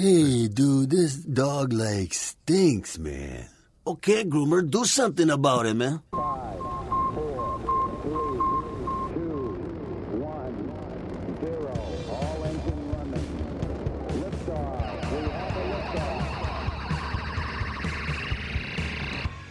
Hey, dude, this dog like stinks, man. Okay, groomer, do something about it, man. Five, four, three, two, one, zero. All engine running. Liftoff. We have a liftoff.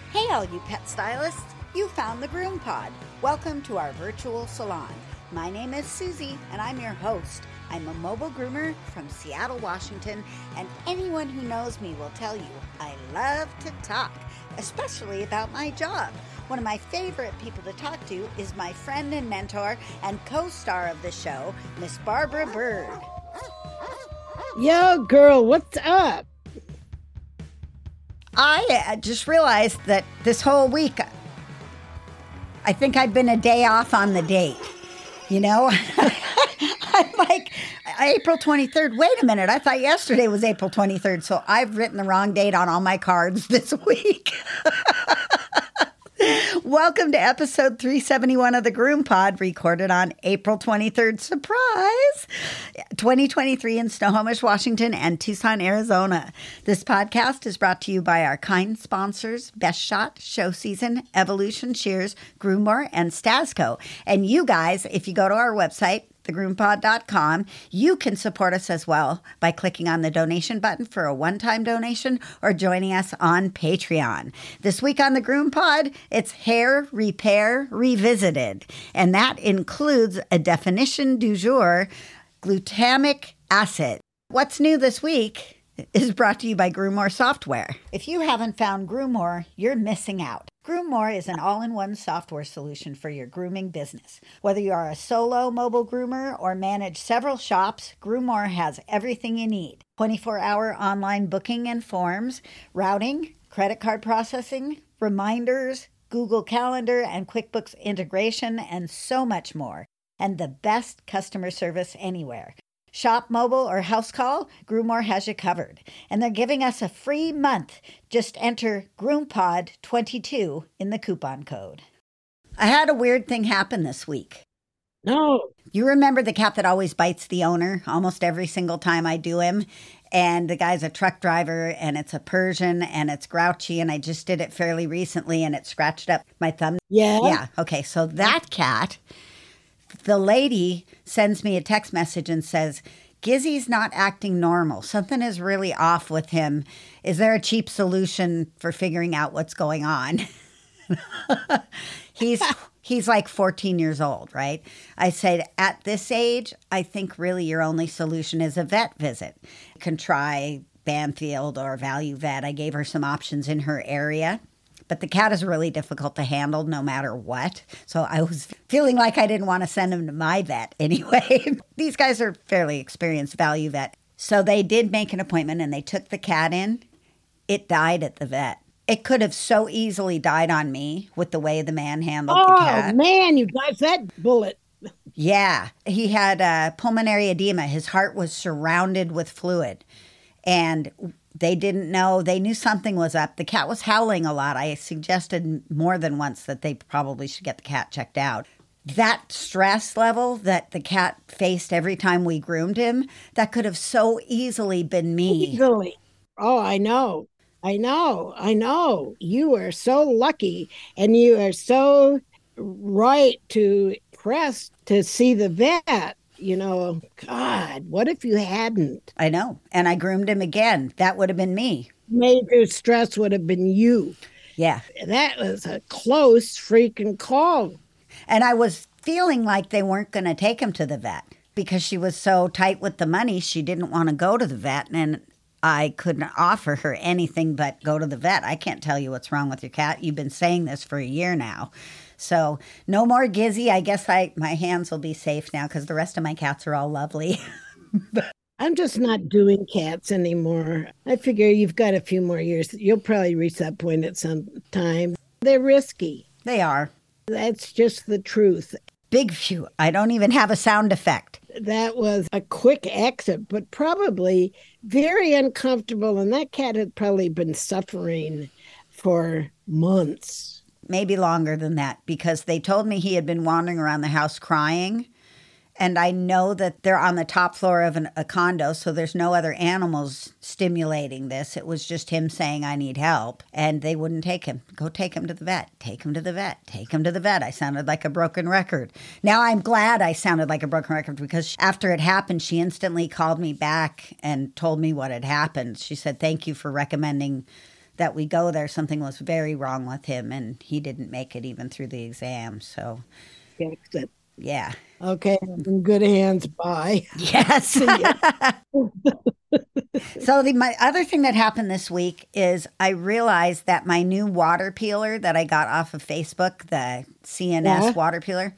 Hey, all you pet stylists! You found the Groom Pod. Welcome to our virtual salon. My name is Susy, and I'm your host. I'm a mobile groomer from Seattle, Washington, and anyone who knows me will tell you I love to talk, especially about my job. One of my favorite people to talk to is my friend and mentor and co star of the show, Miss Barbara Bird. Yo, girl, what's up? I uh, just realized that this whole week, I think I've been a day off on the date. You know, I'm like April 23rd. Wait a minute. I thought yesterday was April 23rd. So I've written the wrong date on all my cards this week. Welcome to episode 371 of the Groom Pod, recorded on April 23rd. Surprise! 2023 in Snohomish, Washington, and Tucson, Arizona. This podcast is brought to you by our kind sponsors Best Shot, Show Season, Evolution Shears, Groommore, and Stasco. And you guys, if you go to our website, thegroompod.com. You can support us as well by clicking on the donation button for a one time donation or joining us on Patreon. This week on the Groom Pod, it's Hair Repair Revisited, and that includes a definition du jour glutamic acid. What's new this week? Is brought to you by Groommore Software. If you haven't found Groommore, you're missing out. Groommore is an all in one software solution for your grooming business. Whether you are a solo mobile groomer or manage several shops, Groommore has everything you need 24 hour online booking and forms, routing, credit card processing, reminders, Google Calendar and QuickBooks integration, and so much more. And the best customer service anywhere. Shop mobile or house call, Groommore has you covered. And they're giving us a free month. Just enter GroomPod22 in the coupon code. I had a weird thing happen this week. No. You remember the cat that always bites the owner almost every single time I do him? And the guy's a truck driver and it's a Persian and it's grouchy. And I just did it fairly recently and it scratched up my thumb. Yeah. Yeah. Okay. So that cat, the lady sends me a text message and says, Gizzy's not acting normal. Something is really off with him. Is there a cheap solution for figuring out what's going on? he's he's like 14 years old, right? I said at this age, I think really your only solution is a vet visit. You can try Banfield or Value Vet. I gave her some options in her area. But the cat is really difficult to handle no matter what. So I was feeling like I didn't want to send him to my vet anyway. These guys are fairly experienced value vet. So they did make an appointment and they took the cat in. It died at the vet. It could have so easily died on me with the way the man handled the cat. Oh, man, you dodged that bullet. Yeah, he had uh, pulmonary edema. His heart was surrounded with fluid, and they didn't know. They knew something was up. The cat was howling a lot. I suggested more than once that they probably should get the cat checked out. That stress level that the cat faced every time we groomed him, that could have so easily been me. Easily. Oh, I know. I know. I know. You are so lucky and you are so right to press to see the vet. You know, God, what if you hadn't? I know. And I groomed him again. That would have been me. Major stress would have been you. Yeah. That was a close freaking call. And I was feeling like they weren't going to take him to the vet because she was so tight with the money. She didn't want to go to the vet. And I couldn't offer her anything but go to the vet. I can't tell you what's wrong with your cat. You've been saying this for a year now. So no more Gizzy. I guess I my hands will be safe now because the rest of my cats are all lovely. I'm just not doing cats anymore. I figure you've got a few more years. You'll probably reach that point at some time. They're risky. they are. That's just the truth. Big few. I don't even have a sound effect. That was a quick exit, but probably very uncomfortable. And that cat had probably been suffering for months. Maybe longer than that because they told me he had been wandering around the house crying And I know that they're on the top floor of an, a condo, so there's no other animals stimulating this. It was just him saying, I need help. And they wouldn't take him. Go take him to the vet. Take him to the vet. Take him to the vet. I sounded like a broken record. Now I'm glad I sounded like a broken record because after it happened, she instantly called me back and told me what had happened. She said, Thank you for recommending that we go there. Something was very wrong with him, and he didn't make it even through the exam. So, Exit. yeah. Okay, in good hands. Bye. Yes. so the, my other thing that happened this week is I realized that my new water peeler that I got off of Facebook, the CNS Yeah. water peeler,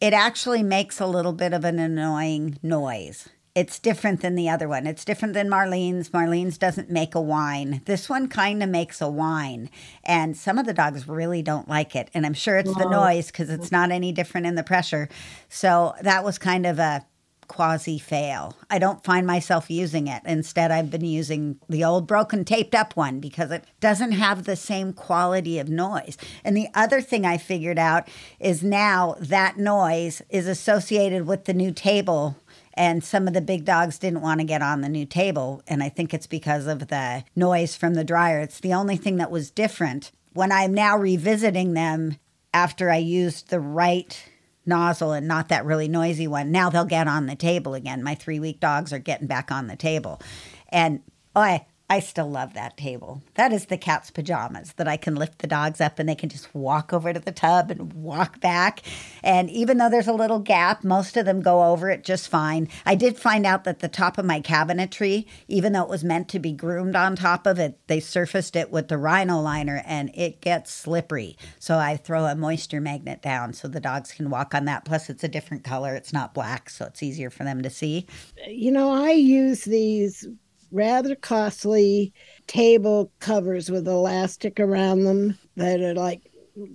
it actually makes a little bit of an annoying noise. It's different than the other one. It's different than Marlene's. Marlene's doesn't make a whine. This one kind of makes a whine. And some of the dogs really don't like it. And I'm sure it's the noise because it's not any different in the pressure. So that was kind of a quasi fail. I don't find myself using it. Instead, I've been using the old broken taped up one because it doesn't have the same quality of noise. And the other thing I figured out is now that noise is associated with the new table. And some of the big dogs didn't want to get on the new table. And I think it's because of the noise from the dryer. It's the only thing that was different. When I'm now revisiting them after I used the right nozzle and not that really noisy one. Now they'll get on the table again. My three week dogs are getting back on the table. And oh, I, I still love that table. That is the cat's pajamas that I can lift the dogs up and they can just walk over to the tub and walk back. And even though there's a little gap, most of them go over it just fine. I did find out that the top of my cabinetry, even though it was meant to be groomed on top of it, they surfaced it with the rhino liner and it gets slippery. So I throw a moisture magnet down so the dogs can walk on that. Plus, it's a different color, it's not black, so it's easier for them to see. You know, I use these rather costly table covers with elastic around them that are like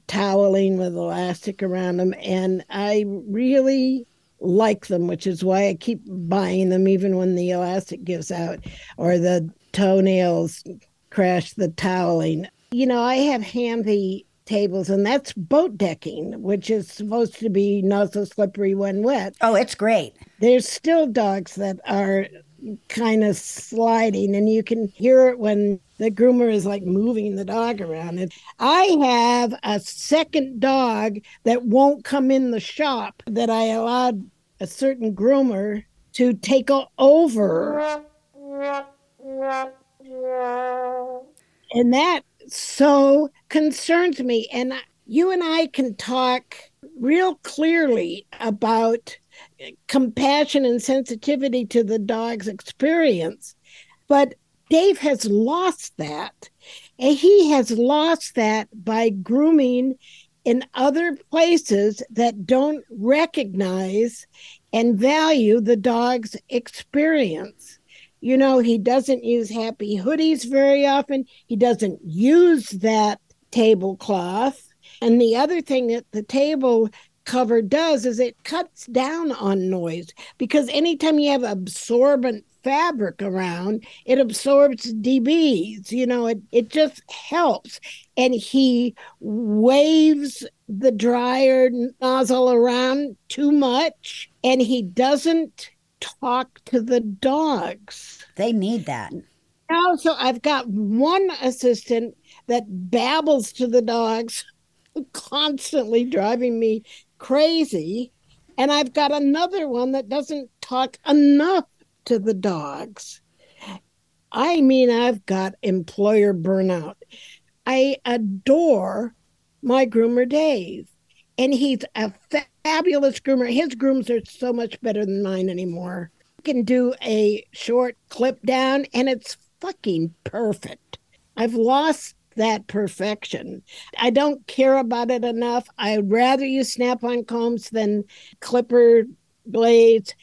toweling with elastic around them. And I really like them, which is why I keep buying them even when the elastic gives out or the toenails crash the toweling. You know, I have handy tables, and that's boat decking, which is supposed to be not so slippery when wet Oh, it's great. there's still dogs that are kind of sliding and you can hear it when the groomer is like moving the dog around. And i have a second dog that won't come in the shop that i allowed a certain groomer to take over. And that so concerns me. And you and i can talk real clearly about compassion and sensitivity to the dog's experience. But Dave has lost that. And he has lost that by grooming in other places that don't recognize and value the dog's experience. You know, he doesn't use happy hoodies very often. He doesn't use that tablecloth. And the other thing that the table cover does is it cuts down on noise because anytime you have absorbent fabric around, it absorbs dBs. You know, it, it just helps. And he waves the dryer nozzle around too much and he doesn't talk to the dogs. They need that. Also, I've got one assistant that babbles to the dogs, constantly driving me crazy. And I've got another one that doesn't talk enough to the dogs. I mean, I've got employer burnout. I adore my groomer, Dave, and he's a fabulous groomer. His grooms are so much better than mine anymore. You Can do a short clip down, and it's fucking perfect. I've lost that perfection. I don't care about it enough. I'd rather use snap on combs than clipper blades.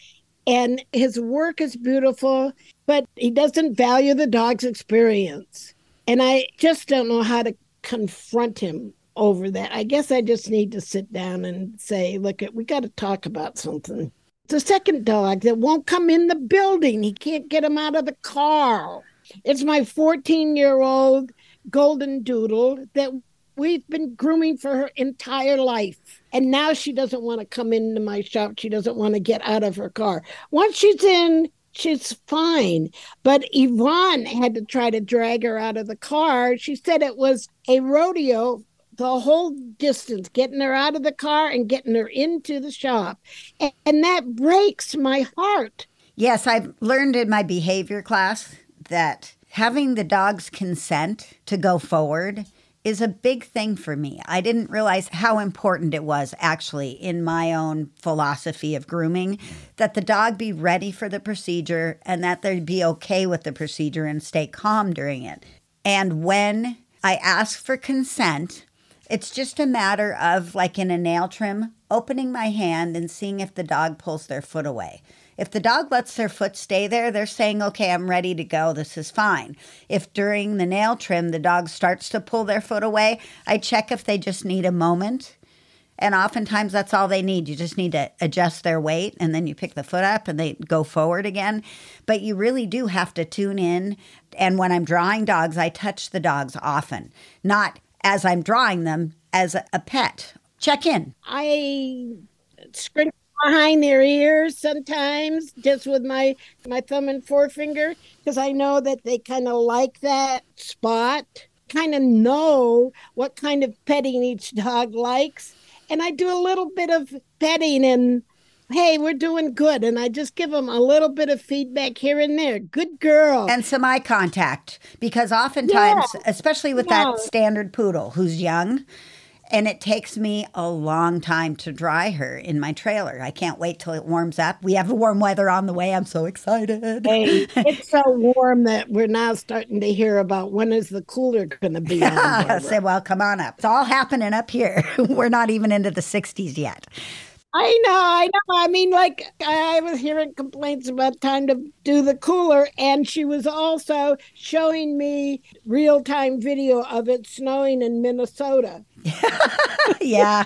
And his work is beautiful, but he doesn't value the dog's experience. And I just don't know how to confront him over that. I guess I just need to sit down and say, look, we got to talk about something. The second dog that won't come in the building, he can't get him out of the car. It's my 14 year old golden doodle that we've been grooming for her entire life. And now she doesn't want to come into my shop. She doesn't want to get out of her car. Once she's in, she's fine. But Yvonne had to try to drag her out of the car. She said it was a rodeo the whole distance, getting her out of the car and getting her into the shop. And, and that breaks my heart. Yes, I've learned in my behavior class that having the dog's consent to go forward is a big thing for me. I didn't realize how important it was actually in my own philosophy of grooming that the dog be ready for the procedure and that they'd be okay with the procedure and stay calm during it. And when I ask for consent, it's just a matter of, like in a nail trim, opening my hand and seeing if the dog pulls their foot away. If the dog lets their foot stay there, they're saying, okay, I'm ready to go. This is fine. If during the nail trim the dog starts to pull their foot away, I check if they just need a moment. And oftentimes that's all they need. You just need to adjust their weight and then you pick the foot up and they go forward again. But you really do have to tune in. And when I'm drawing dogs, I touch the dogs often, not as I'm drawing them as a pet. Check in. I scrunch behind their ears sometimes just with my my thumb and forefinger because I know that they kind of like that spot kind of know what kind of petting each dog likes and I do a little bit of petting and hey we're doing good and I just give them a little bit of feedback here and there good girl and some eye contact because oftentimes Yeah. especially with Yeah. that standard poodle who's young and it takes me a long time to dry her in my trailer. I can't wait till it warms up. We have warm weather on the way. I'm so excited. Hey, it's so warm that we're now starting to hear about when is the cooler going to be on. I say, well, come on up. It's all happening up here. We're not even into the 60s yet. I know, I know. I mean, like I was hearing complaints about time to do the cooler, and she was also showing me real time video of it snowing in Minnesota. yeah.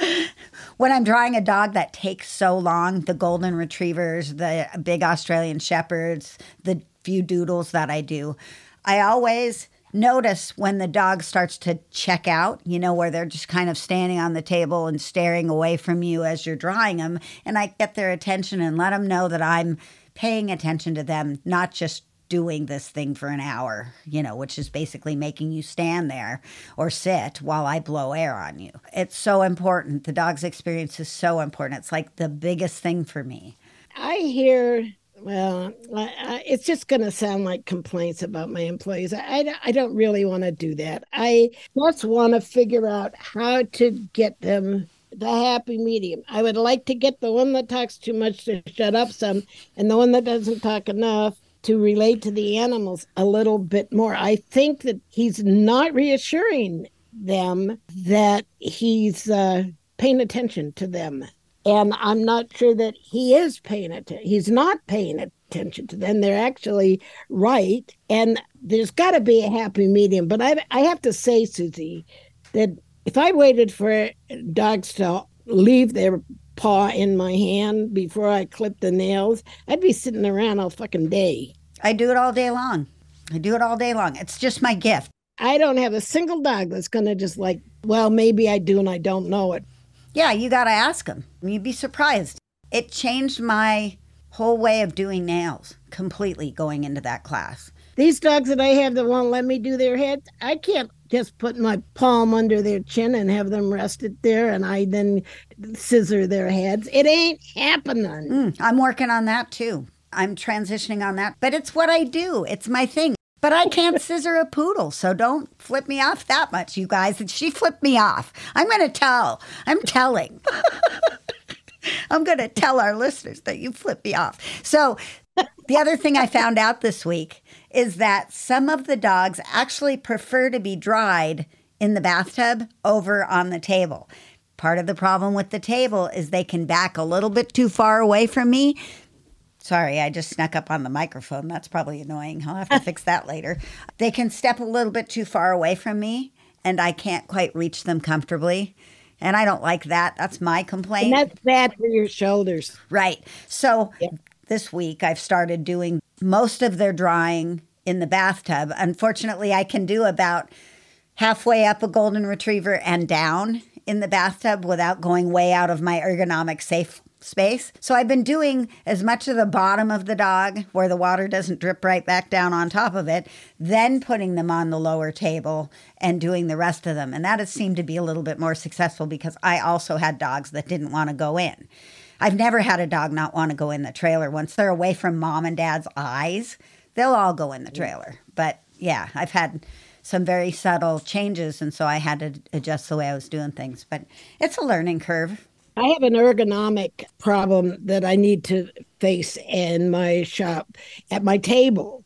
when I'm drawing a dog that takes so long, the golden retrievers, the big Australian shepherds, the few doodles that I do, I always notice when the dog starts to check out, you know, where they're just kind of standing on the table and staring away from you as you're drawing them. And I get their attention and let them know that I'm paying attention to them, not just doing this thing for an hour, you know, which is basically making you stand there or sit while I blow air on you. It's so important. The dog's experience is so important. It's like the biggest thing for me. I hear, well, it's just going to sound like complaints about my employees. I, I don't really want to do that. I just want to figure out how to get them the happy medium. I would like to get the one that talks too much to shut up some, and the one that doesn't talk enough to relate to the animals a little bit more. I think that he's not reassuring them that he's uh, paying attention to them. And I'm not sure that he is paying attention. He's not paying attention to them. They're actually right. And there's got to be a happy medium. But I, I have to say, Susy, that if I waited for dogs to leave their paw in my hand before I clip the nails, I'd be sitting around all fucking day. I do it all day long. I do it all day long. It's just my gift. I don't have a single dog that's going to just like, well, maybe I do and I don't know it. Yeah, you got to ask them. You'd be surprised. It changed my whole way of doing nails completely going into that class. These dogs that I have that won't let me do their heads, I can't just put my palm under their chin and have them rest it there and I then scissor their heads. It ain't happening. Mm, I'm working on that too. I'm transitioning on that, but it's what I do. It's my thing. But I can't scissor a poodle, so don't flip me off that much, you guys. And she flipped me off. I'm going to tell. I'm telling. I'm going to tell our listeners that you flipped me off. So, the other thing I found out this week is that some of the dogs actually prefer to be dried in the bathtub over on the table. Part of the problem with the table is they can back a little bit too far away from me. Sorry, I just snuck up on the microphone. That's probably annoying. I'll have to fix that later. They can step a little bit too far away from me, and I can't quite reach them comfortably. And I don't like that. That's my complaint. And that's bad for your shoulders. Right. So this week I've started doing most of their drying in the bathtub. Unfortunately, I can do about halfway up a golden retriever and down in the bathtub without going way out of my ergonomic safe space. So I've been doing as much of the bottom of the dog where the water doesn't drip right back down on top of it, then putting them on the lower table and doing the rest of them. And that has seemed to be a little bit more successful because I also had dogs that didn't want to go in. I've never had a dog not want to go in the trailer. Once they're away from mom and dad's eyes, they'll all go in the trailer. But yeah, I've had some very subtle changes. And so I had to adjust the way I was doing things. But it's a learning curve. I have an ergonomic problem that I need to face in my shop at my table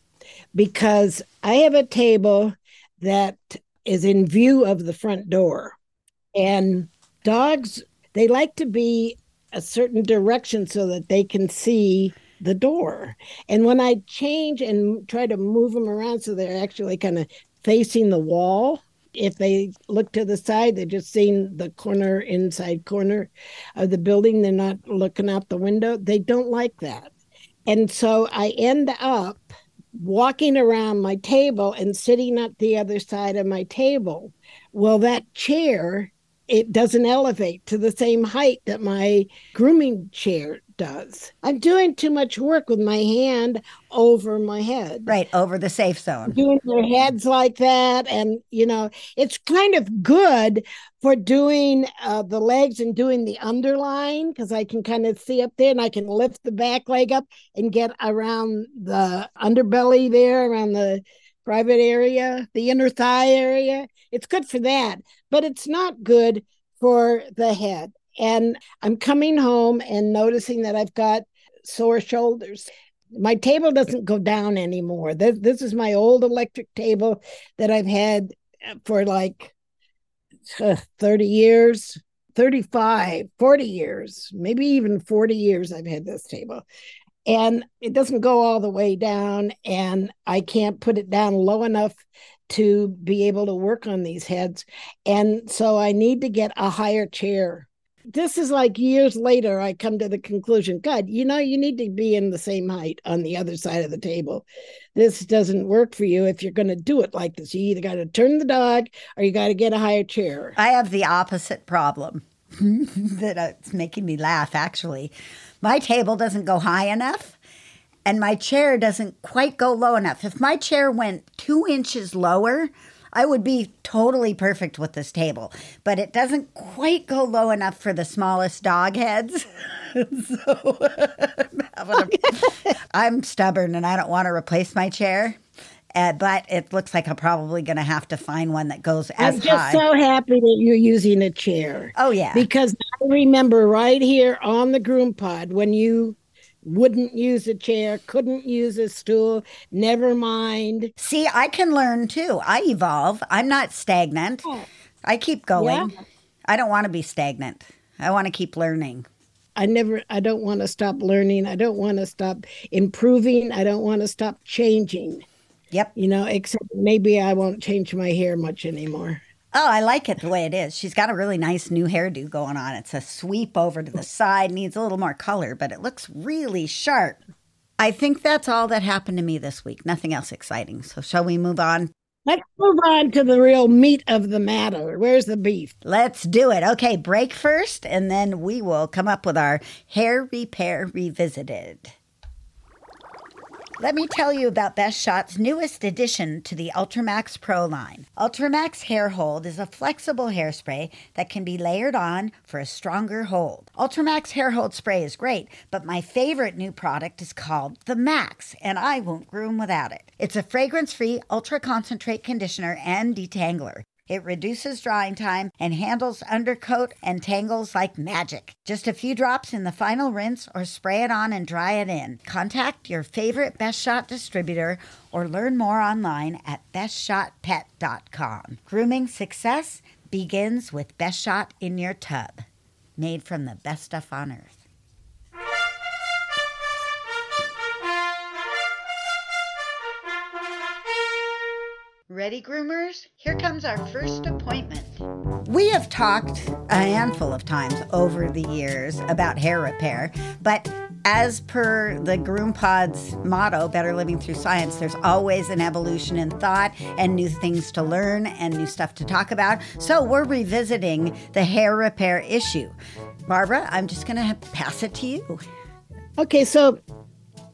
because I have a table that is in view of the front door. And dogs, they like to be a certain direction so that they can see the door. And when I change and try to move them around so they're actually kind of facing the wall, if they look to the side, they're just seeing the corner, inside corner of the building. They're not looking out the window. They don't like that. And so I end up walking around my table and sitting at the other side of my table. Well, that chair, it doesn't elevate to the same height that my grooming chair does. I'm doing too much work with my hand over my head. Right, over the safe zone. Doing their heads like that. And, you know, it's kind of good for doing uh, the legs and doing the underline because I can kind of see up there and I can lift the back leg up and get around the underbelly there, around the private area, the inner thigh area. It's good for that, but it's not good for the head. And I'm coming home and noticing that I've got sore shoulders. My table doesn't go down anymore. This, this is my old electric table that I've had for like uh, 30 years, 35, 40 years, maybe even 40 years I've had this table. And it doesn't go all the way down, and I can't put it down low enough to be able to work on these heads. And so I need to get a higher chair. This is like years later i come to the conclusion god you know you need to be in the same height on the other side of the table. This doesn't work for you if you're going to do it like this. You either got to turn the dog or you got to get a higher chair. I have the opposite problem that it's making me laugh, actually. My table doesn't go high enough, and my chair doesn't quite go low enough. If my chair went two inches lower, I would be totally perfect with this table, but it doesn't quite go low enough for the smallest dog heads. so I'm, a- I'm stubborn and I don't want to replace my chair. Uh, but it looks like I'm probably going to have to find one that goes as i'm just high. so happy that you're using a chair oh yeah, because i remember right here on the groom pod when you wouldn't use a chair couldn't use a stool never mind See, I can learn too. I evolve. I'm not stagnant. I keep going. Yeah. I don't want to be stagnant. I want to keep learning. I never, I don't want to stop learning. I don't want to stop improving. I don't want to stop changing, Yep. you know, except maybe I won't change my hair much anymore. Oh, I like it the way it is. She's got a really nice new hairdo going on. It's a sweep over to the side, needs a little more color, but it looks really sharp. I think that's all that happened to me this week. Nothing else exciting. So, shall we move on? Let's move on to the real meat of the matter. Where's the beef? Let's do it. Okay, break first, and then we will come up with our hair repair revisited. Let me tell you about Best Shot's newest addition to the Ultramax Pro line. Ultramax Hair Hold is a flexible hairspray that can be layered on for a stronger hold. Ultramax Hair Hold Spray is great, but my favorite new product is called the Max, and I won't groom without it. It's a fragrance free, ultra concentrate conditioner and detangler. It reduces drying time and handles undercoat and tangles like magic. Just a few drops in the final rinse or spray it on and dry it in. Contact your favorite Best Shot distributor or learn more online at bestshotpet.com. Grooming success begins with Best Shot in your tub, made from the best stuff on earth. Ready, groomers? Here comes our first appointment. We have talked a handful of times over the years about hair repair, but As per the Groom Pod's motto, Better Living Through Science, there's always an evolution in thought and new things to learn and new stuff to talk about. So we're revisiting the hair repair issue. Barbara, I'm just going to pass it to you. Okay, so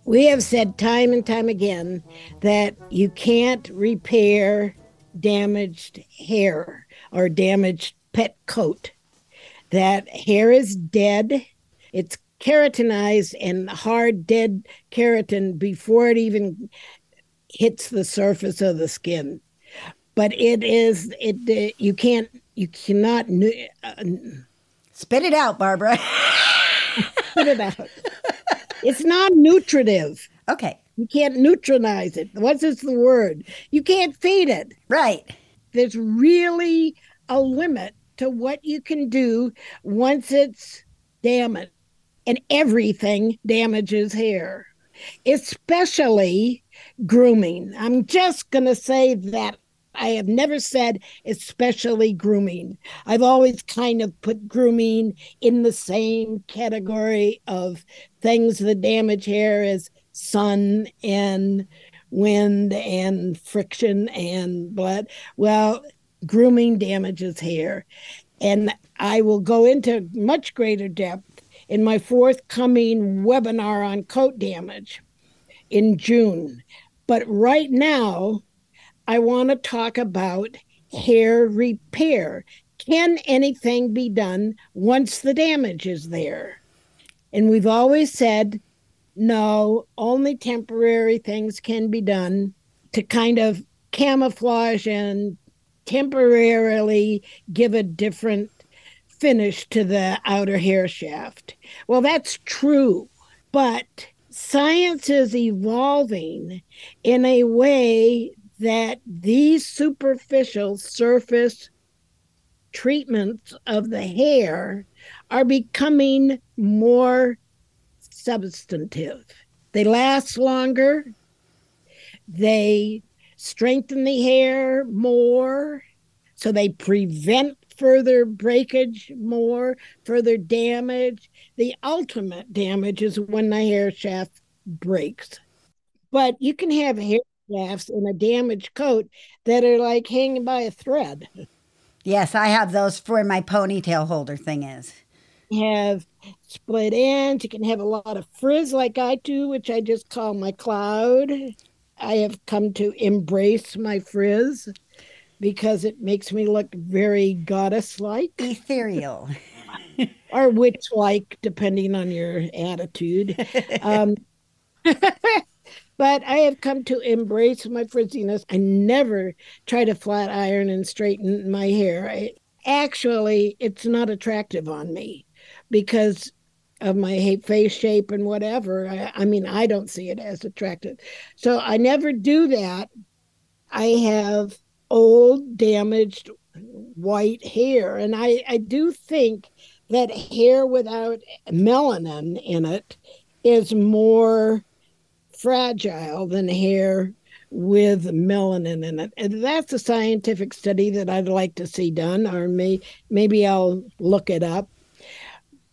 we have said time and time again that you can't repair damaged hair or damaged pet coat. That hair is dead. It's keratinized and hard dead keratin before it even hits the surface of the skin. But it is it uh, you can't you cannot uh, Spit it out, Barbara. spit it out. It's not nutritive. okay. You can't neutralize it. What's is the word? You can't feed it. Right. There's really a limit to what you can do once it's damaged. And everything damages hair, especially grooming. I'm just going to say that I have never said especially grooming. I've always kind of put grooming in the same category of things that damage hair as sun and wind and friction and blood. Well, grooming damages hair. And I will go into much greater depth in my forthcoming webinar on coat damage in June. But right now, I want to talk about hair repair. Can anything be done once the damage is there? And we've always said, no, only temporary things can be done to kind of camouflage and temporarily give a different finish to the outer hair shaft. Well, that's true, but science is evolving in a way that these superficial surface treatments of the hair are becoming more substantive. They last longer, they strengthen the hair more, so they prevent further breakage more, further damage. The ultimate damage is when the hair shaft breaks. But you can have hair shafts in a damaged coat that are like hanging by a thread. Yes, I have those for where my ponytail holder thing is. Have split ends. You can have a lot of frizz like I do, which I just call my cloud. I have come to embrace my frizz because it makes me look very goddess like Ethereal. or witch like, depending on your attitude. Um, but I have come to embrace my frizziness. I never try to flat iron and straighten my hair. I, actually, it's not attractive on me because of my face shape and whatever. I, I mean, I don't see it as attractive. So I never do that. I have old, damaged white hair. And I, I do think that hair without melanin in it is more fragile than hair with melanin in it. And that's a scientific study that I'd like to see done, or may, maybe I'll look it up.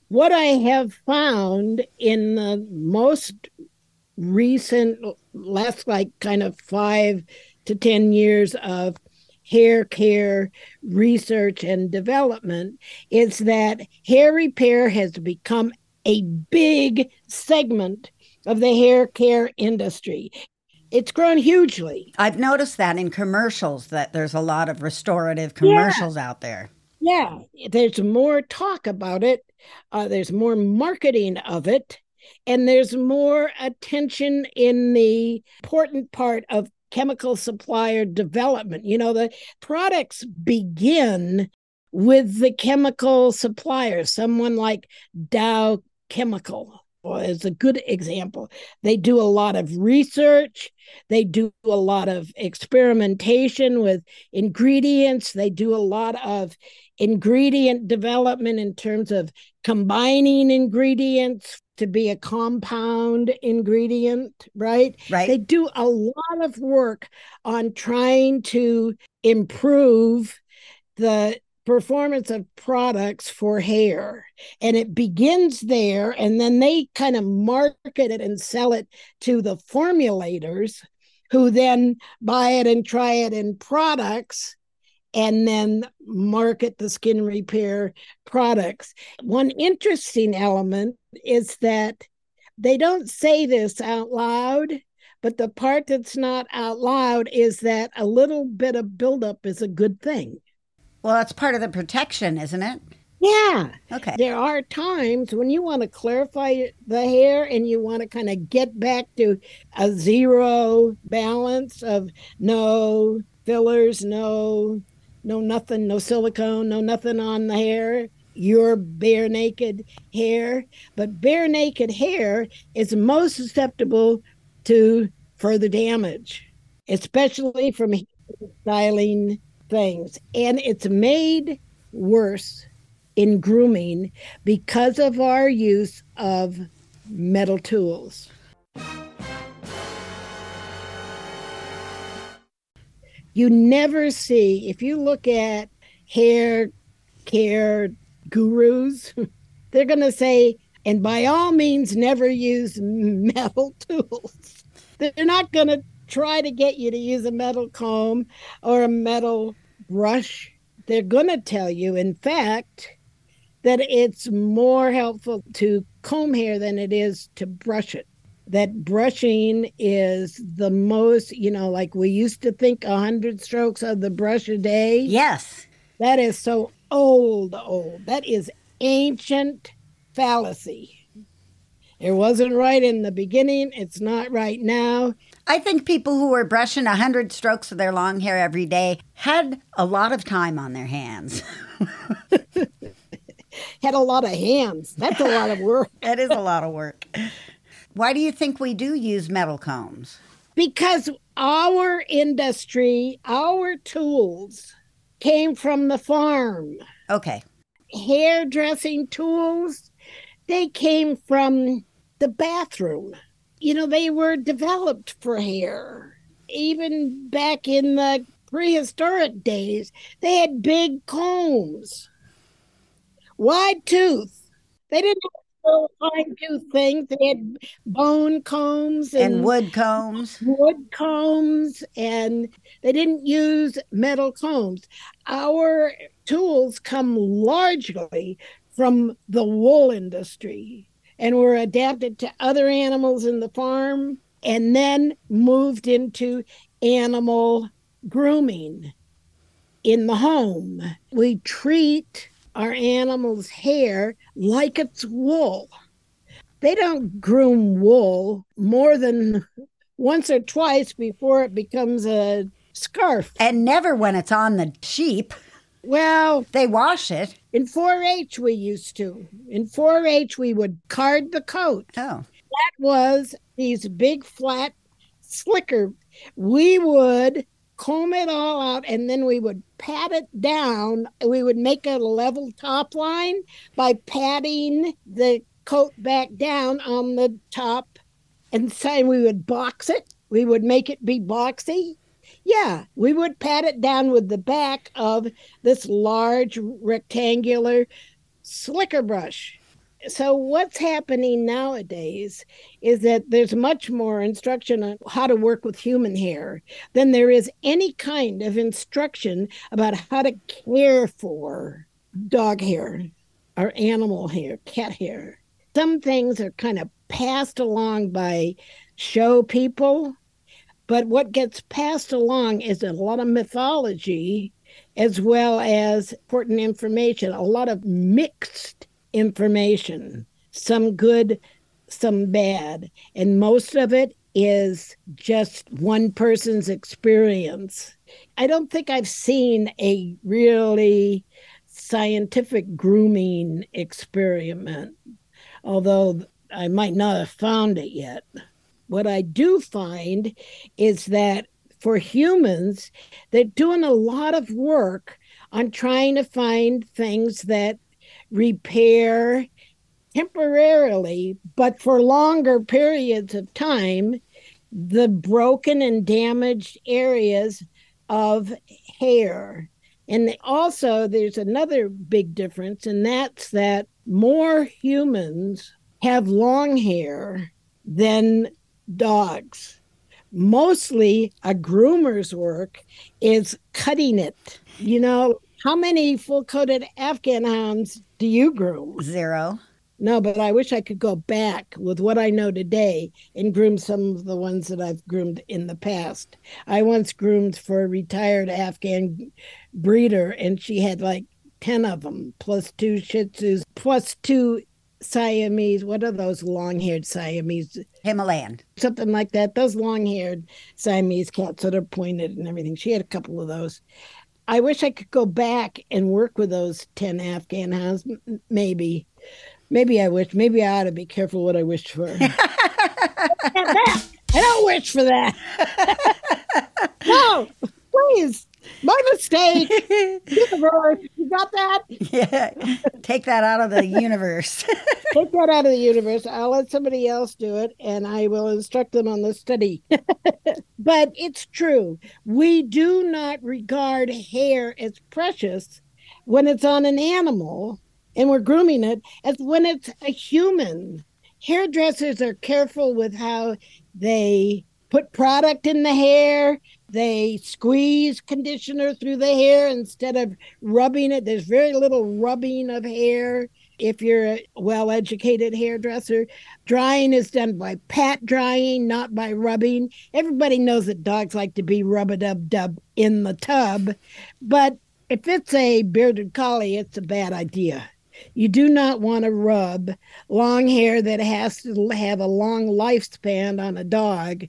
What I have found in the most recent, last like kind of five to 10 years of hair care research and development is that hair repair has become a big segment of the hair care industry. It's grown hugely. I've noticed that in commercials that there's a lot of restorative commercials out there. Yeah, there's more talk about it. Uh, there's more marketing of it, and there's more attention in the important part of chemical supplier development. You know, the products begin with the chemical supplier, someone like Dow Chemical is a good example. They do a lot of research, they do a lot of experimentation with ingredients, they do a lot of ingredient development in terms of combining ingredients to be a compound ingredient, right? Right. They do a lot of work on trying to improve the performance of products for hair. And it begins there, and then they kind of market it and sell it to the formulators who then buy it and try it in products and then market the skin repair products. One interesting element is that they don't say this out loud, but the part that's not out loud is that a little bit of buildup is a good thing. Well, that's part of the protection, isn't it? Yeah. Okay. There are times when you want to clarify the hair and you want to kind of get back to a zero balance of no fillers, no no nothing, no silicone, no nothing on the hair. Your bare naked hair, but bare naked hair is most susceptible to further damage, especially from styling things. And it's made worse in grooming because of our use of metal tools. You never see, if you look at hair care gurus, they're going to say, and by all means, never use metal tools. They're not going to try to get you to use a metal comb or a metal brush. They're going to tell you, in fact, that it's more helpful to comb hair than it is to brush it. That brushing is the most, you know, like we used to think 100 strokes of the brush a day. Yes. That is so old, old. That is ancient fallacy. It wasn't right in the beginning. It's not right now. I think people who were brushing 100 strokes of their long hair every day had a lot of time on their hands. Had a lot of hands. That's a lot of work. that is a lot of work. Why do you think we do use metal combs? because our industry, our tools came from the farm. Okay. Hairdressing tools, they came from the bathroom. You know, they were developed for hair. Even back in the prehistoric days, they had big combs, wide tooth. They didn't have little fine tooth things. They had bone combs And wood combs. wood combs and they didn't use metal combs. Our tools come largely from the wool industry and were adapted to other animals in the farm and then moved into animal grooming in the home. We treat our animals' hair like it's wool. They don't groom wool more than once or twice before it becomes a scarf. And never when it's on the sheep. Well, They wash it. in 4 H, we used to. In 4 H, we would card the coat. Oh. That was these big flat slicker. We would comb it all out and then we would pat it down. We would make a level top line by patting the coat back down on the top and so we would box it. We would make it be boxy. Yeah, we would pat it down with the back of this large rectangular slicker brush. So, what's happening nowadays is that there's much more instruction on how to work with human hair than there is any kind of instruction about how to care for dog hair or animal hair, cat hair. Some things are kind of passed along by show people, but what gets passed along is a lot of mythology as well as important information, a lot of mixed information, some good, some bad. And most of it is just one person's experience. I don't think I've seen a really scientific grooming experiment, although I might not have found it yet. What I do find is that for humans, they're doing a lot of work on trying to find things that repair temporarily, but for longer periods of time, the broken and damaged areas of hair. And also, there's another big difference, and that's that more humans have long hair than dogs. Mostly, a groomer's work is cutting it. You know, how many full coated Afghan hounds do you groom? Zero. No, but I wish I could go back with what I know today and groom some of the ones that I've groomed in the past. I once groomed for a retired Afghan breeder, and she had like 10 of them, plus two Shih Tzus, plus two Siamese. What are those long haired Siamese? Himalayan. Something like that. Those long haired Siamese cats that are pointed and everything. She had a couple of those. I wish I could go back and work with those 10 Afghan hounds, maybe. Maybe I wish. Maybe I ought to be careful what I wish for. I don't wish for that. no, please. My mistake. Universe, you got that? Yeah. Take that out of the universe. Take that out of the universe. I'll let somebody else do it and I will instruct them on the study. but it's true. We do not regard hair as precious when it's on an animal and we're grooming it as when it's a human. Hairdressers are careful with how they put product in the hair. They squeeze conditioner through the hair instead of rubbing it. There's very little rubbing of hair if you're a well educated hairdresser. Drying is done by pat drying, not by rubbing. Everybody knows that dogs like to be rub a dub dub in the tub, but if it's a bearded collie, it's a bad idea. You do not want to rub long hair that has to have a long lifespan on a dog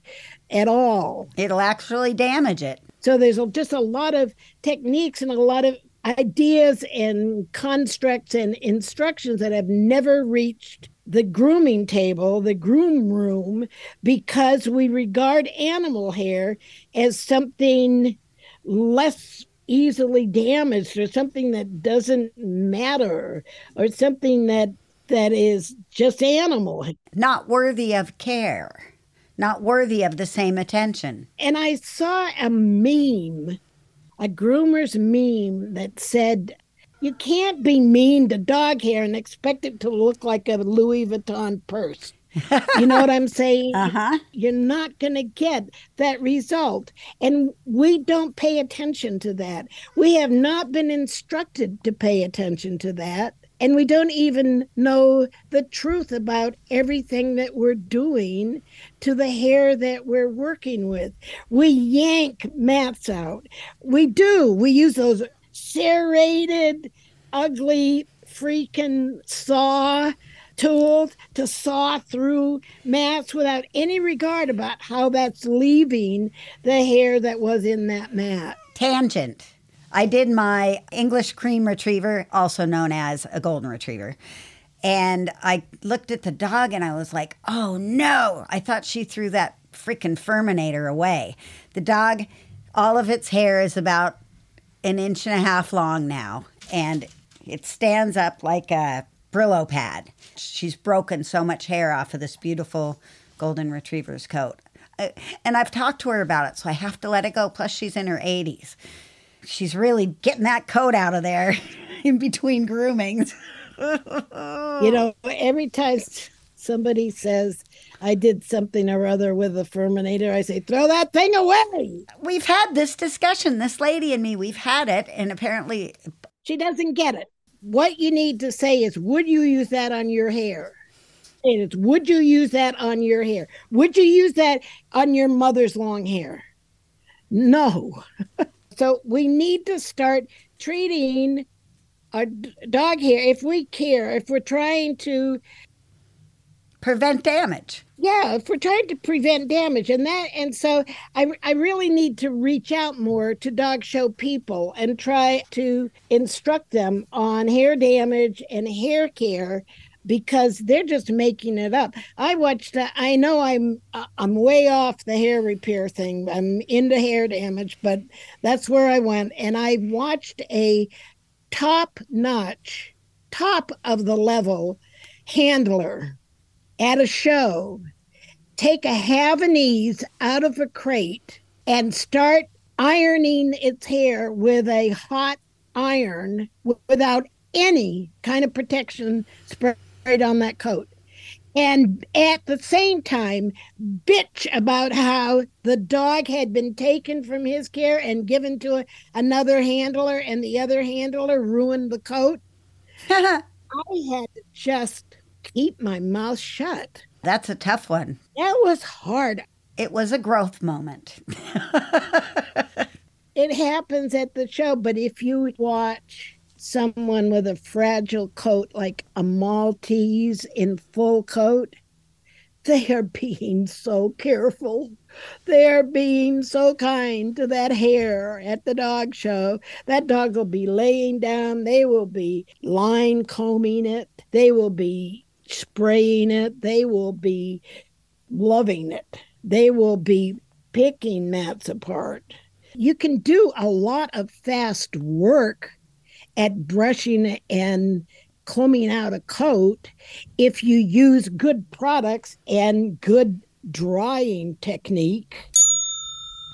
at all. It'll actually damage it. So there's just a lot of techniques and a lot of ideas and constructs and instructions that have never reached the grooming table, the groom room, because we regard animal hair as something less easily damaged or something that doesn't matter or something that that is just animal Not worthy of care. Not worthy of the same attention. and I saw a meme, a groomer's meme that said, You can't be mean to dog hair and expect it to look like a Louis Vuitton purse. You know what I'm saying? Uh huh. You're not going to get that result. And we don't pay attention to that. We have not been instructed to pay attention to that. And we don't even know the truth about everything that we're doing to the hair that we're working with. We yank mats out. We do. We use those serrated, ugly, freaking saw tools to saw through mats without any regard about how that's leaving the hair that was in that mat. Tangent. I did my English cream retriever, also known as a golden retriever. And I looked at the dog and I was like, oh no, I thought she threw that freaking Furminator away. The dog, all of its hair is about an inch and a half long now, and it stands up like a Brillo pad. She's broken so much hair off of this beautiful golden retriever's coat. I- And I've talked to her about it, so I have to let it go. Plus, she's in her 80s. She's really getting that coat out of there in between groomings. You know, every time somebody says, I did something or other with a Furminator, I say, throw that thing away. We've had this discussion, this lady and me, we've had it, and apparently, She doesn't get it. What you need to say is, would you use that on your hair? And it's, would you use that on your hair? Would you use that on your mother's long hair? No. so we need to start treating our dog hair, if we care, if we're trying to prevent damage. Yeah we're trying to prevent damage and that and so i i really need to reach out more to dog show people and try to instruct them on hair damage and hair care because they're just making it up. I watched uh, i know i'm uh, i'm way off the hair repair thing. I'm into hair damage but that's where i went and i watched a top notch top of the level handler at a show take a Havanese out of a crate and start ironing its hair with a hot iron without any kind of protection sprayed on that coat. And at the same time, bitch about how the dog had been taken from his care and given to a, another handler, and the other handler ruined the coat. I had to just keep my mouth shut. That's a tough one. That was hard. It was a growth moment. It happens at the show, but if you watch someone with a fragile coat like a Maltese in full coat, they are being so careful. They are being so kind to that hair at the dog show. That dog will be laying down. They will be line combing it. They will be spraying it. They will be loving it. They will be picking mats apart. You can do a lot of fast work at brushing and combing out a coat if you use good products and good drying technique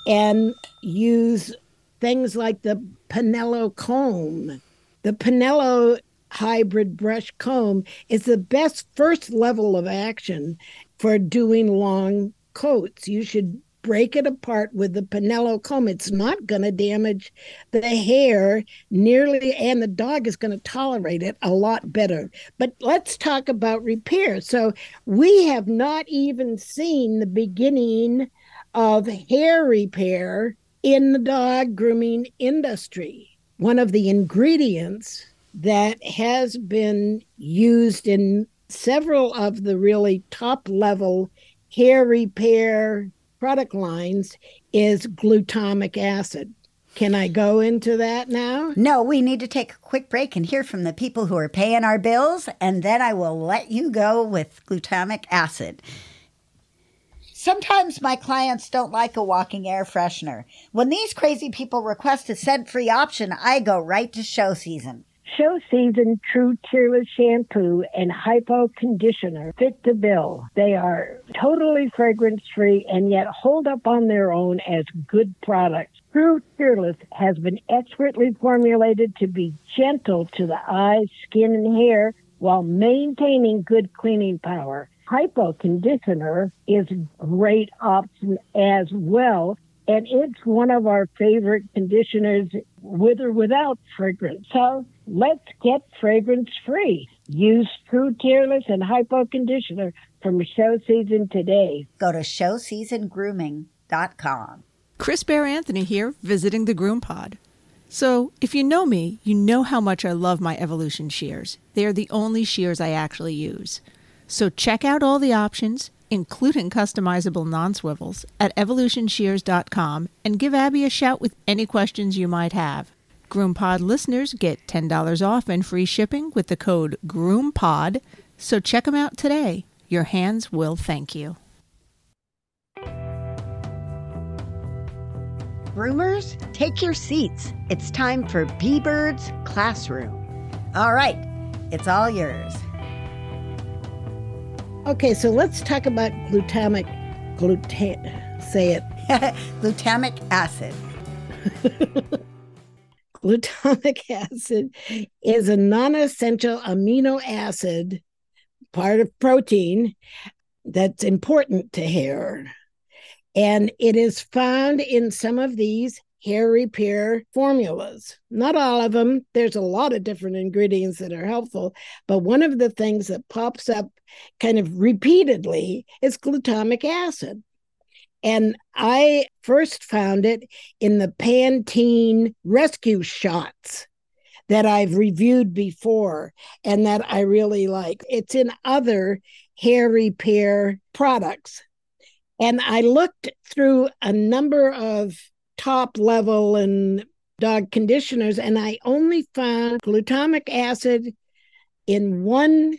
and use things like the Pinello comb. The Pinello hybrid brush comb is the best first level of action for doing long coats. You should break it apart with the Pinello comb. It's not going to damage the hair nearly, and the dog is going to tolerate it a lot better. But let's talk about repair. So we have not even seen the beginning of hair repair in the dog grooming industry. One of the ingredients that has been used in several of the really top level hair repair product lines is glutamic acid. Can I go into that now? No, we need to take a quick break and hear from the people who are paying our bills, and then I will let you go with glutamic acid. Sometimes my clients don't like a walking air freshener. When these crazy people request a scent free option, I go right to show season. Show season True Tearless shampoo and hypo conditioner fit the bill. They are totally fragrance free and yet hold up on their own as good products. True Tearless has been expertly formulated to be gentle to the eyes, skin, and hair while maintaining good cleaning power. Hypo conditioner is a great option as well and it's one of our favorite conditioners with or without fragrance. So let's get fragrance free. Use True Tearless and Hypo Conditioner from show season today. Go to showseasongrooming.com. Chris Bear Anthony here, visiting the Groom Pod. So, if you know me, you know how much I love my Evolution shears. They are the only shears I actually use. So, check out all the options including customizable non swivels, at evolutionshears.com and give Abby a shout with any questions you might have. GroomPod listeners get $10 off and free shipping with the code GroomPod, so check them out today. Your hands will thank you. Groomers, take your seats. It's time for Bee Bird's Classroom. All right, it's all yours. Okay, so let's talk about glutamic gluta say it. Glutamic acid. glutamic acid is a non-essential amino acid part of protein that's important to hair. And it is found in some of these hair repair formulas. Not all of them. There's a lot of different ingredients that are helpful, but one of the things that pops up kind of repeatedly is glutamic acid. And I first found it in the Pantene rescue shots that I've reviewed before and that I really like. It's in other hair repair products. And I looked through a number of top level and dog conditioners, and I only found glutamic acid in one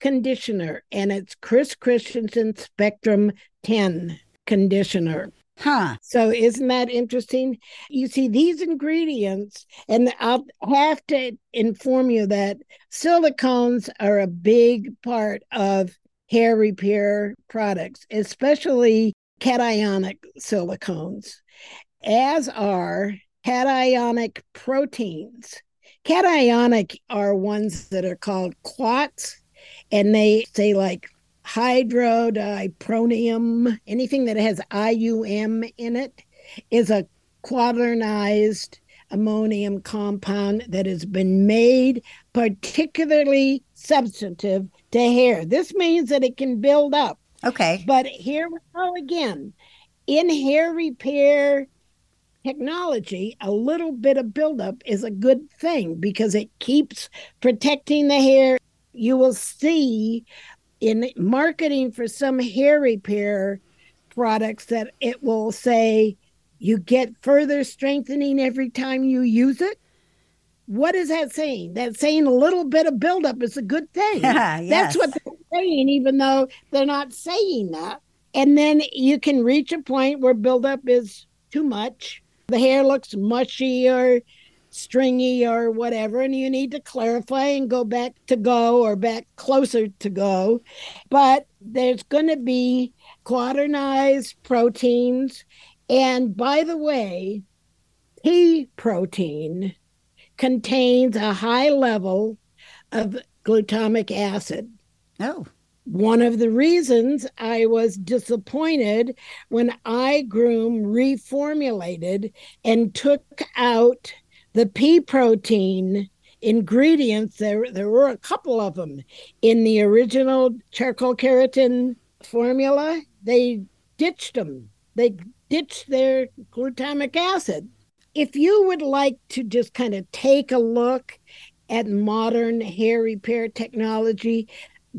conditioner, and it's Chris Christensen Spectrum 10 conditioner. Huh. So isn't that interesting? You see these ingredients, and I'll have to inform you that silicones are a big part of hair repair products, especially cationic silicones, as are cationic proteins. Cationic are ones that are called quats, and they say like hydrodipronium, anything that has IUM in it is a quaternized ammonium compound that has been made particularly substantive to hair. This means that it can build up. Okay. But here we go again. In hair repair technology, a little bit of buildup is a good thing because it keeps protecting the hair. You will see in marketing for some hair repair products that it will say you get further strengthening every time you use it. What is that saying? That's saying a little bit of buildup is a good thing. Yeah, Yes. That's what they're saying, even though they're not saying that. And then you can reach a point where buildup is too much. The hair looks mushy or stringy or whatever, and you need to clarify and go back to go or back closer to go. But there's going to be quaternized proteins. And by the way, pea protein contains a high level of glutamic acid. Oh. One of the reasons I was disappointed when iGroom reformulated and took out the pea protein ingredients, there, there were a couple of them in the original charcoal keratin formula. They ditched them, they ditched their glutamic acid. If you would like to just kind of take a look at modern hair repair technology,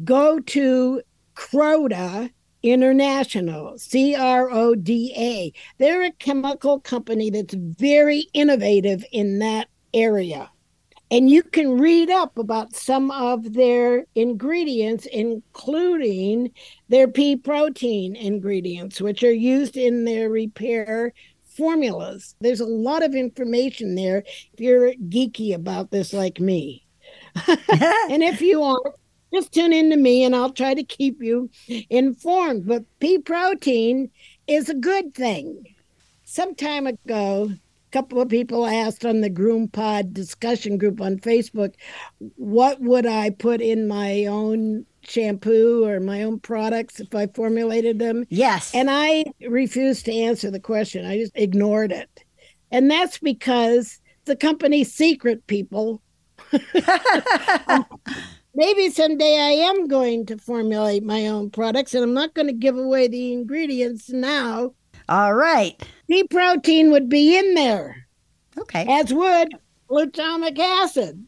go to Croda International, C R O D A. They're a chemical company that's very innovative in that area. And you can read up about some of their ingredients, including their pea protein ingredients, which are used in their repair formulas. There's a lot of information there if you're geeky about this like me. and if you aren't, just tune in to me and I'll try to keep you informed. But pea protein is a good thing. Some time ago, a couple of people asked on the Groom Pod discussion group on Facebook, what would I put in my own shampoo or my own products if I formulated them? Yes. And I refused to answer the question. I just ignored it. And that's because the company's secret, people. Maybe someday I am going to formulate my own products and I'm not going to give away the ingredients now. All right. Pea protein would be in there, Okay. as would glutamic acid.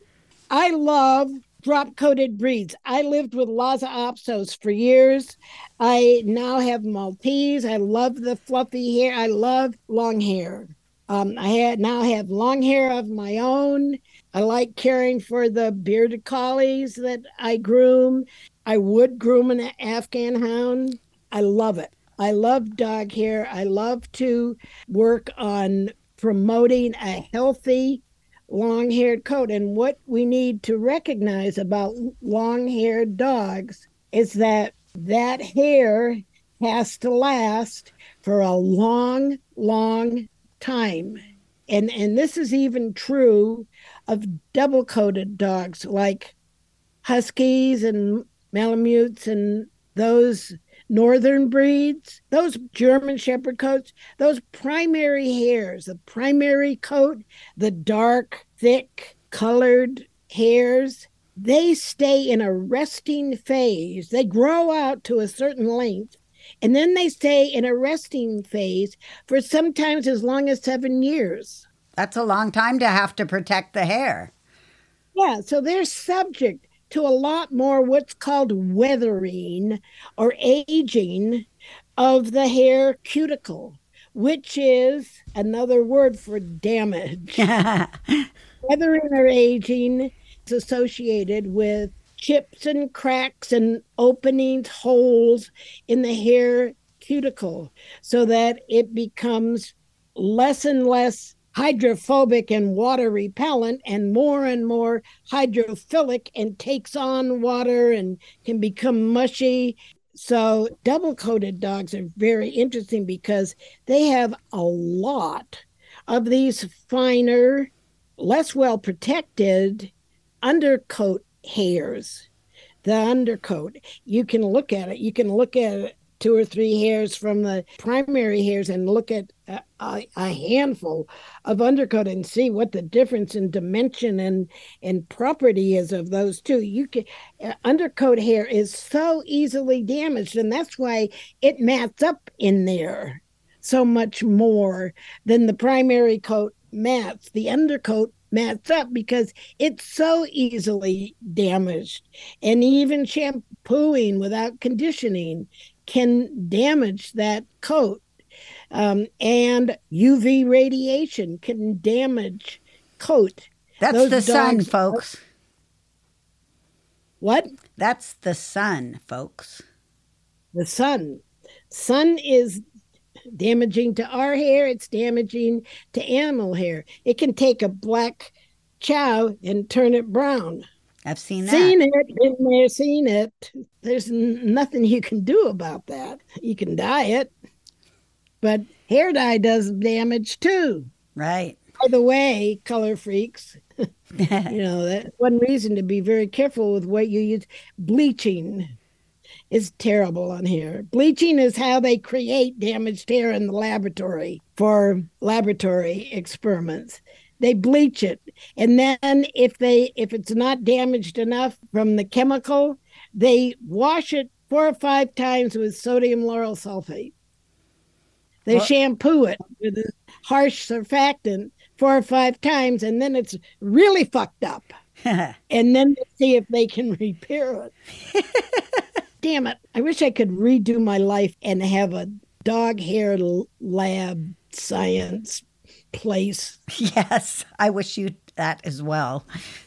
I love drop coated breeds. I lived with Lhasa Apsos for years. I now have Maltese. I love the fluffy hair. I love long hair. Um, I had, now have long hair of my own. I like caring for the bearded collies that I groom. I would groom an Afghan hound. I love it. I love dog hair. I love to work on promoting a healthy long haired coat. And what we need to recognize about long haired dogs is that that hair has to last for a long, long time. And, and this is even true of double coated dogs like huskies and malamutes and those northern breeds, those German Shepherd coats, those primary hairs, the primary coat, the dark, thick, colored hairs, they stay in a resting phase. They grow out to a certain length and then they stay in a resting phase for sometimes as long as seven years. That's a long time to have to protect the hair. Yeah, so they're subject to a lot more what's called weathering or aging of the hair cuticle, which is another word for damage. weathering or aging is associated with chips and cracks and openings, holes in the hair cuticle, so that it becomes less and less hydrophobic and water repellent and more and more hydrophilic and takes on water and can become mushy. So, double coated dogs are very interesting because they have a lot of these finer less well protected undercoat hairs. The undercoat, you can look at it. You can look at it two or three hairs from the primary hairs and look at a, a, handful of undercoat and see what the difference in dimension and and property is of those two. You can uh, undercoat hair is so easily damaged and that's why it mats up in there so much more than the primary coat mats. The undercoat mats up because it's so easily damaged. And even shampooing without conditioning can damage that coat. Um, and UV radiation can damage coat. That's Those the sun, folks. What? That's the sun, folks. The sun. Sun is damaging to our hair, it's damaging to animal hair. It can take a black chow and turn it brown. I've seen that. Seen it, been there, seen it. There's n- nothing you can do about that. You can dye it, but hair dye does damage too. Right. By the way, color freaks, you know, that's one reason to be very careful with what you use. Bleaching is terrible on hair. Bleaching is how they create damaged hair in the laboratory for laboratory experiments. They bleach it. And then if they if it's not damaged enough from the chemical, they wash it four or five times with sodium lauryl sulfate. They Well- shampoo it with a harsh surfactant four or five times, and then it's really fucked up. And then they see if they can repair it. Damn it. I wish I could redo my life and have a dog hair lab science place. yes. I wish you that as well.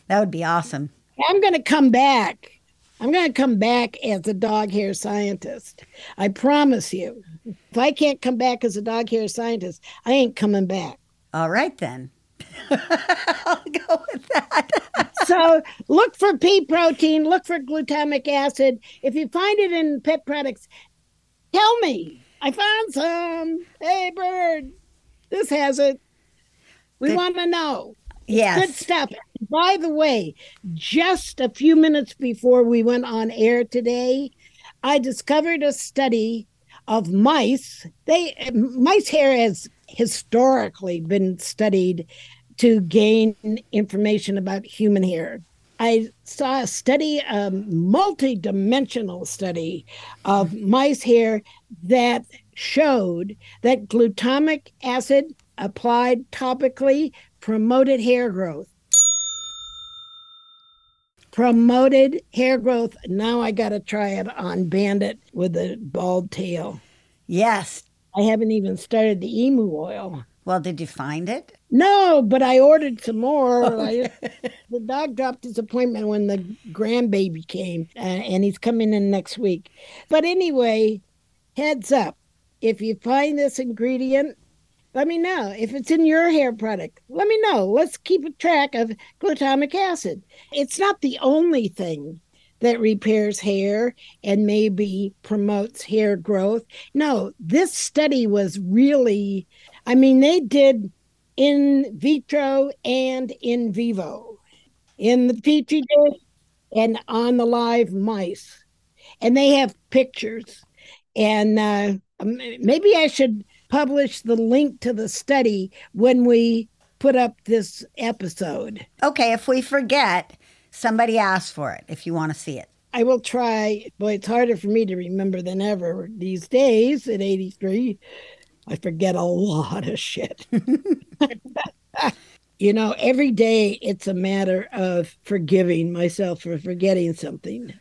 That would be awesome. I'm going to come back. I'm going to come back as a dog hair scientist. I promise you. If I can't come back as a dog hair scientist, I ain't coming back. All right then. I'll go with that. so look for pea protein, look for glutamic acid. If you find it in pet products, tell me. I found some. Hey, bird, this has it. We The- want to know. Yes. Good stuff. By the way, just a few minutes before we went on air today, I discovered a study of mice. They mice hair has historically been studied to gain information about human hair. I saw a study, a multi-dimensional study of mice hair that showed that glutamic acid applied topically promoted hair growth. Promoted hair growth. Now I got to try it on Bandit with a bald tail. Yes. I haven't even started the emu oil. Well, did you find it? No, but I ordered some more. I, the dog dropped his appointment when the grandbaby came, uh, and he's coming in next week. But anyway, heads up if you find this ingredient, let me know. If it's in your hair product, let me know. Let's keep a track of glutamic acid. It's not the only thing that repairs hair and maybe promotes hair growth. No, this study was really, I mean, they did in vitro and in vivo, in the petri dish and on the live mice. And they have pictures. And uh, maybe I should publish the link to the study when we put up this episode. Okay, if we forget, somebody asked for it if you want to see it. I will try. Boy, it's harder for me to remember than ever these days at 83. I forget a lot of shit. you know, every day it's a matter of forgiving myself for forgetting something.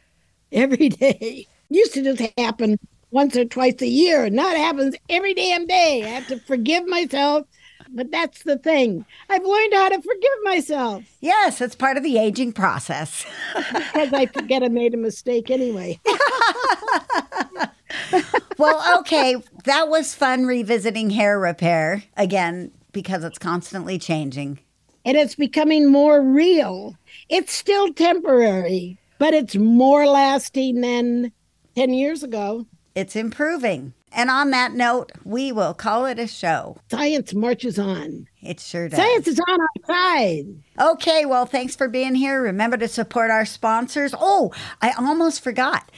Every day. Used to just happen once or twice a year. Now it happens every damn day. I have to forgive myself. But that's the thing. I've learned how to forgive myself Yes, it's part of the aging process. because I forget I made a mistake anyway. well, okay, that was fun revisiting hair repair again because it's constantly changing. and it's becoming more real. It's still temporary, but it's more lasting than 10 years ago. It's improving. And on that note, we will call it a show. Science marches on. It sure does. Science is on our side. Okay, well, thanks for being here. Remember to support our sponsors. Oh, I almost forgot.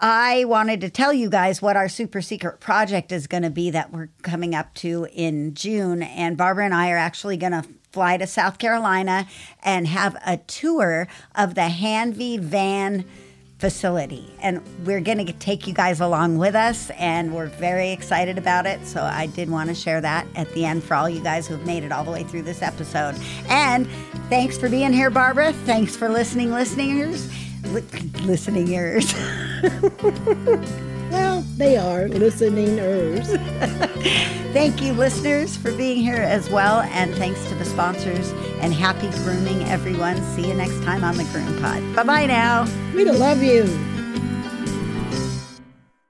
I wanted to tell you guys what our super secret project is going to be that we're coming up to in June. And Barbara and I are actually going to fly to South Carolina and have a tour of the Hanvey van facility. And we're going to take you guys along with us, and we're very excited about it. So I did want to share that at the end for all you guys who've made it all the way through this episode. And thanks for being here, Barbara. Thanks for listening, listeners. Li- listening ears. Well, they are listeningers. Thank you, listeners, for being here as well. And thanks to the sponsors. And happy grooming, everyone. See you next time on the Groom Pod. Bye bye now. We love you.